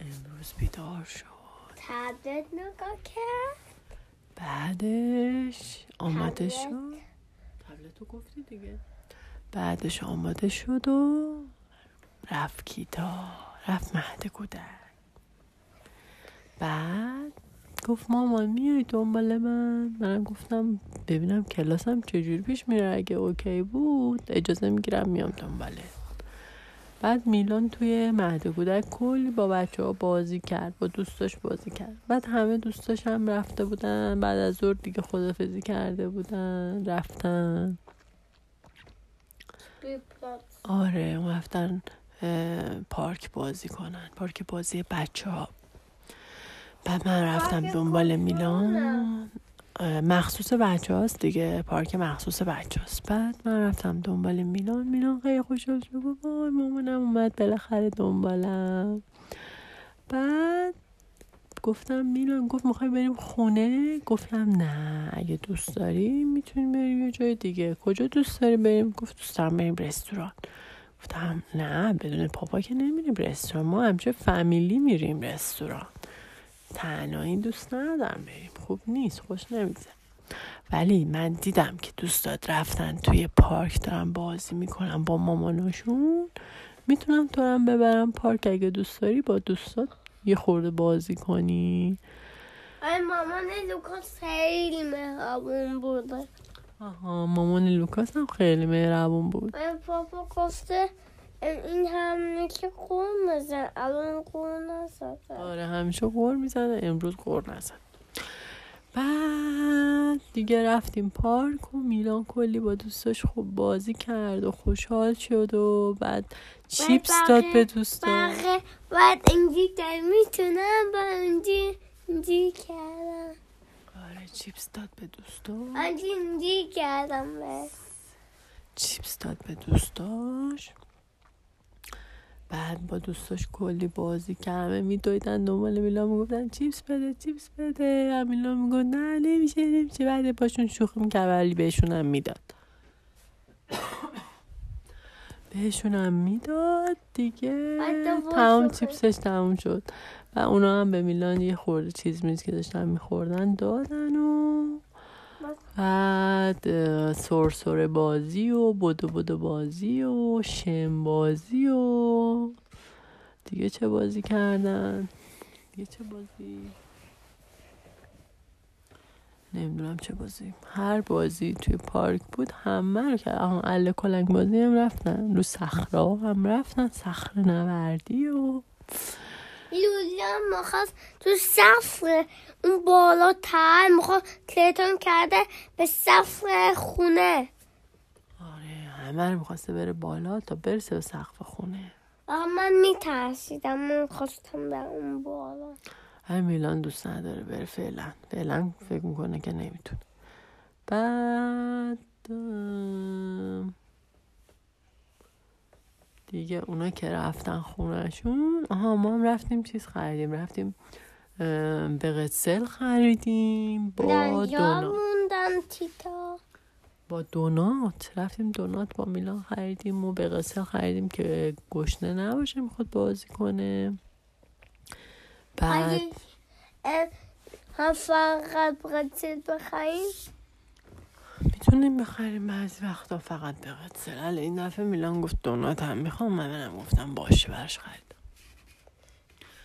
امروز بیدار شد تبلت نگاه کرد. بعدش آماده تبلت. شد. تبلت رو گفتی دیگه. بعدش آماده شد و رفت کیتا رفت مهد کودک. بعد گفت مامان میای دنبال من؟ منم گفتم ببینم کلاسم چجوری پیش میره؟ اگه اوکی بود اجازه می‌گیرم میام دنباله. بعد میلان توی مهد کودک کلی با بچه ها بازی کرد با دوستاش بازی کرد. بعد همه دوستاش هم رفته بودن بعد از ظهر دیگه خدافزی کرده بودن رفتن. آره اون رفتن پارک بازی کنن. پارک بازی بچه ها بعد من رفتم دنبال میلان. مخصوص بچه هاست دیگه پارک مخصوص بچه هاست بعد من رفتم دنبال میلان. میلان خیلی خوشحال شد. وای مامانم اومد بالاخره دنبالم. بعد گفتم میلان گفت می‌خوای بریم خونه؟ گفتم نه اگه دوست داری می‌تونیم بریم یه جای دیگه. کجا دوست داری بریم؟ گفت دوست دارم بریم رستوران. گفتم نه بدون پاپا که نمیریم رستوران. ما همچه فامیلی میریم رستوران. تنهایی دوست ندارم بریم. خوب نیست خوش نمیزه ولی من دیدم که دوستات رفتن توی پارک دارن بازی می‌کنن با ماماناشون می‌تونم تو هم ببرم پارک. اگه دوست داری با دوستات یه خورده بازی کنی. آی مامان لوکاس خیلی مهربون بوده. آها مامان لوکاس هم خیلی مهربون بود. پاپا گفته این همه که غر میزنن الان غر نزده. آره همیشه غر می‌زنه امروز غر نزد. بعد دیگه رفتیم پارک و میلان کلی با دوستاش خوب بازی کرد و خوشحال شد و بعد چیپس داد به دوستا بقیه بعد اینجی کرد می‌تونم با اینجی اینجی کردم آره چیپس داد به دوستا اینجی اینجی کردم بس. چیپس داد به دوستاش. بعد با دوستاش کلی بازی کرد همه میدویدن دنبال میلان می‌گفتن چیپس بده چیپس بده. هم میلان می‌گفت نه نمیشه نمیشه. بعد باشون شوخی می‌کرد ولی بهشون هم می‌داد بهشون هم می‌داد دیگه تمام. چیپسش تموم شد. و اونا هم به میلان یه خورده چیز میز که داشتن میخوردن دادن و بعد سرسره بازی و بدو بدو بازی و شم بازی و دیگه چه بازی کردن؟ دیگه چه بازی؟ نمی‌دونم چه بازی. هر بازی توی پارک بود همه رو آها اله کلنگ بازی هم رفتن. رو صخره هم رفتن. صخره نوردی و لولا می‌خواست تو سفر اون بالا تر می‌خواست تلتون کرده به سفر خونه. آره همه رو می‌خواسته بره بالا تا برسه به سقف خونه. آقا من میترسیدم من خواستم به اون بالا. های میلان دوست نداره بره فعلا. فعلا فکر می‌کنه که نمی‌تونه. بعد دیگه اونا که رفتن خونهشون آها ما هم رفتیم چیز خریدیم رفتیم به قتسل خریدیم با دونات. تیتا. با دونات. رفتیم دونات با میلان خریدیم و به قتسل خریدیم که گشنه نباشه می‌خواد بازی کنه. بعد هم فقط قتل بخریم؟ می‌تونیم بخریم بعضی وقتا فقط به حالا این دفعه میلان گفت دونات هم می‌خوام. منم گفتم باشه برش خریدم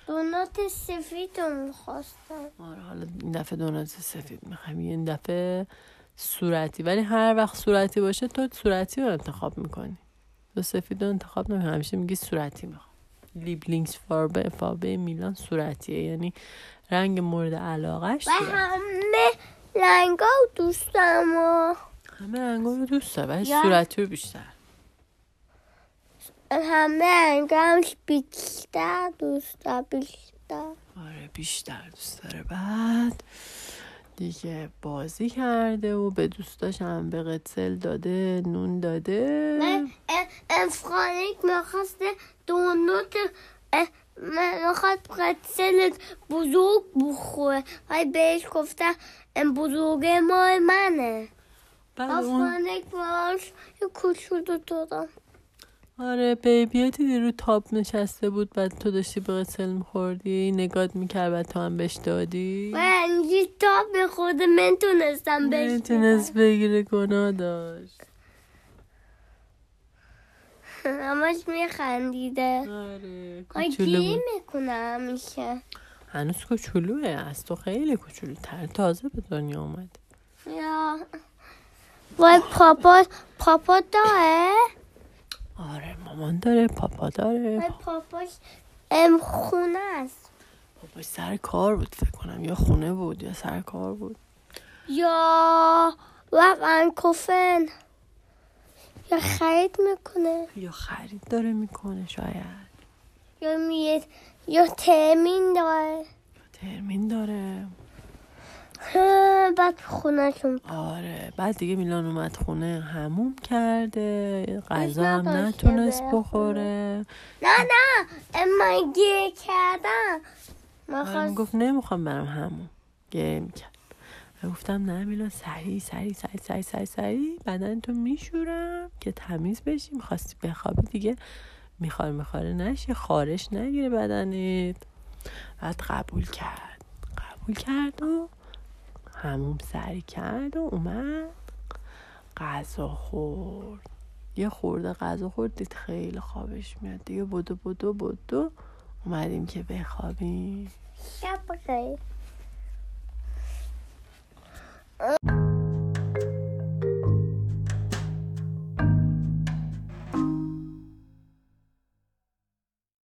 دونات سفید رو می‌خواستم. آره حالا این دفعه دونات سفید می‌خوایم این دفعه صورتی. ولی هر وقت صورتی باشه تو صورتی رو انتخاب می‌کنی. تو سفید رو انتخاب نمی‌کنی همیشه میگی صورتی می‌خوام. لیبلینگز فاربه فابه میلان صورتیه. یعنی رنگ مورد علاقهش و همه لنگا و دوستم و همه رنگا رو دوست داره ولی یا- صورتی رو بیشتر. همه لنگامش بیشتر دوستم بیشتر. آره بیشتر دوست داره. بعد دیگه بازی کرده و به دوستاش هم به قتل داده نون داده. من افغانیک می‌خواسته دونات اه، من می‌خواد پرتسل بزرگ بخوره. ولی بهش گفتم بزرگ مال منه. بعد اون آفرین باش یه کوچولو دادم آره بیبیه دیدی رو تاب نشسته بود بعد تو داشتی به قسل میخوردی نگات می‌کرد بعد تو هم بهش دادی؟ و اینجی تا به خود من تونستم بهش نمی‌تونست بگیره گناه داشت. همش میخندیده. آره کوچولو می‌کنه همیشه. هنوز کوچولوه از تو خیلی کوچولو تر تازه به دنیا اومده یا. وای پاپا پاپا داره؟ آره مامان داره پاپا داره. وای پاپاش ام خونه است. پاپاش سر کار بود فکر کنم یا خونه بود یا سر کار بود. یا واقعا کفن یا خرید می‌کنه. یا خرید داره می‌کنه شاید. یا میاد یا تامین داره. یا ترمین داره. بعد خونهشون آره. بعد دیگه میلان اومد خونه هموم کرده غذا هم نتونست بخوره. نه نه. من گیه کردم. من آره می‌گفت نمی‌خوام برم همون. گریه می‌کرد و گفتم نه میلان سریع سریع سریع سریع سریع سریع. بدن تو میشورم که تمیز بشی. می‌خواستی بخوابی دیگه. میخوار میخواره نشه. خارش نگیره بدنت. بعد قبول کرد. قبول کرد و هموم سری کرد و اومد. غذا خورد. یه خورده غذا خورد دید خیلی خوابش میاد. دیگه بدو بدو بدو اومدیم که بخوابیم. شب بخیر.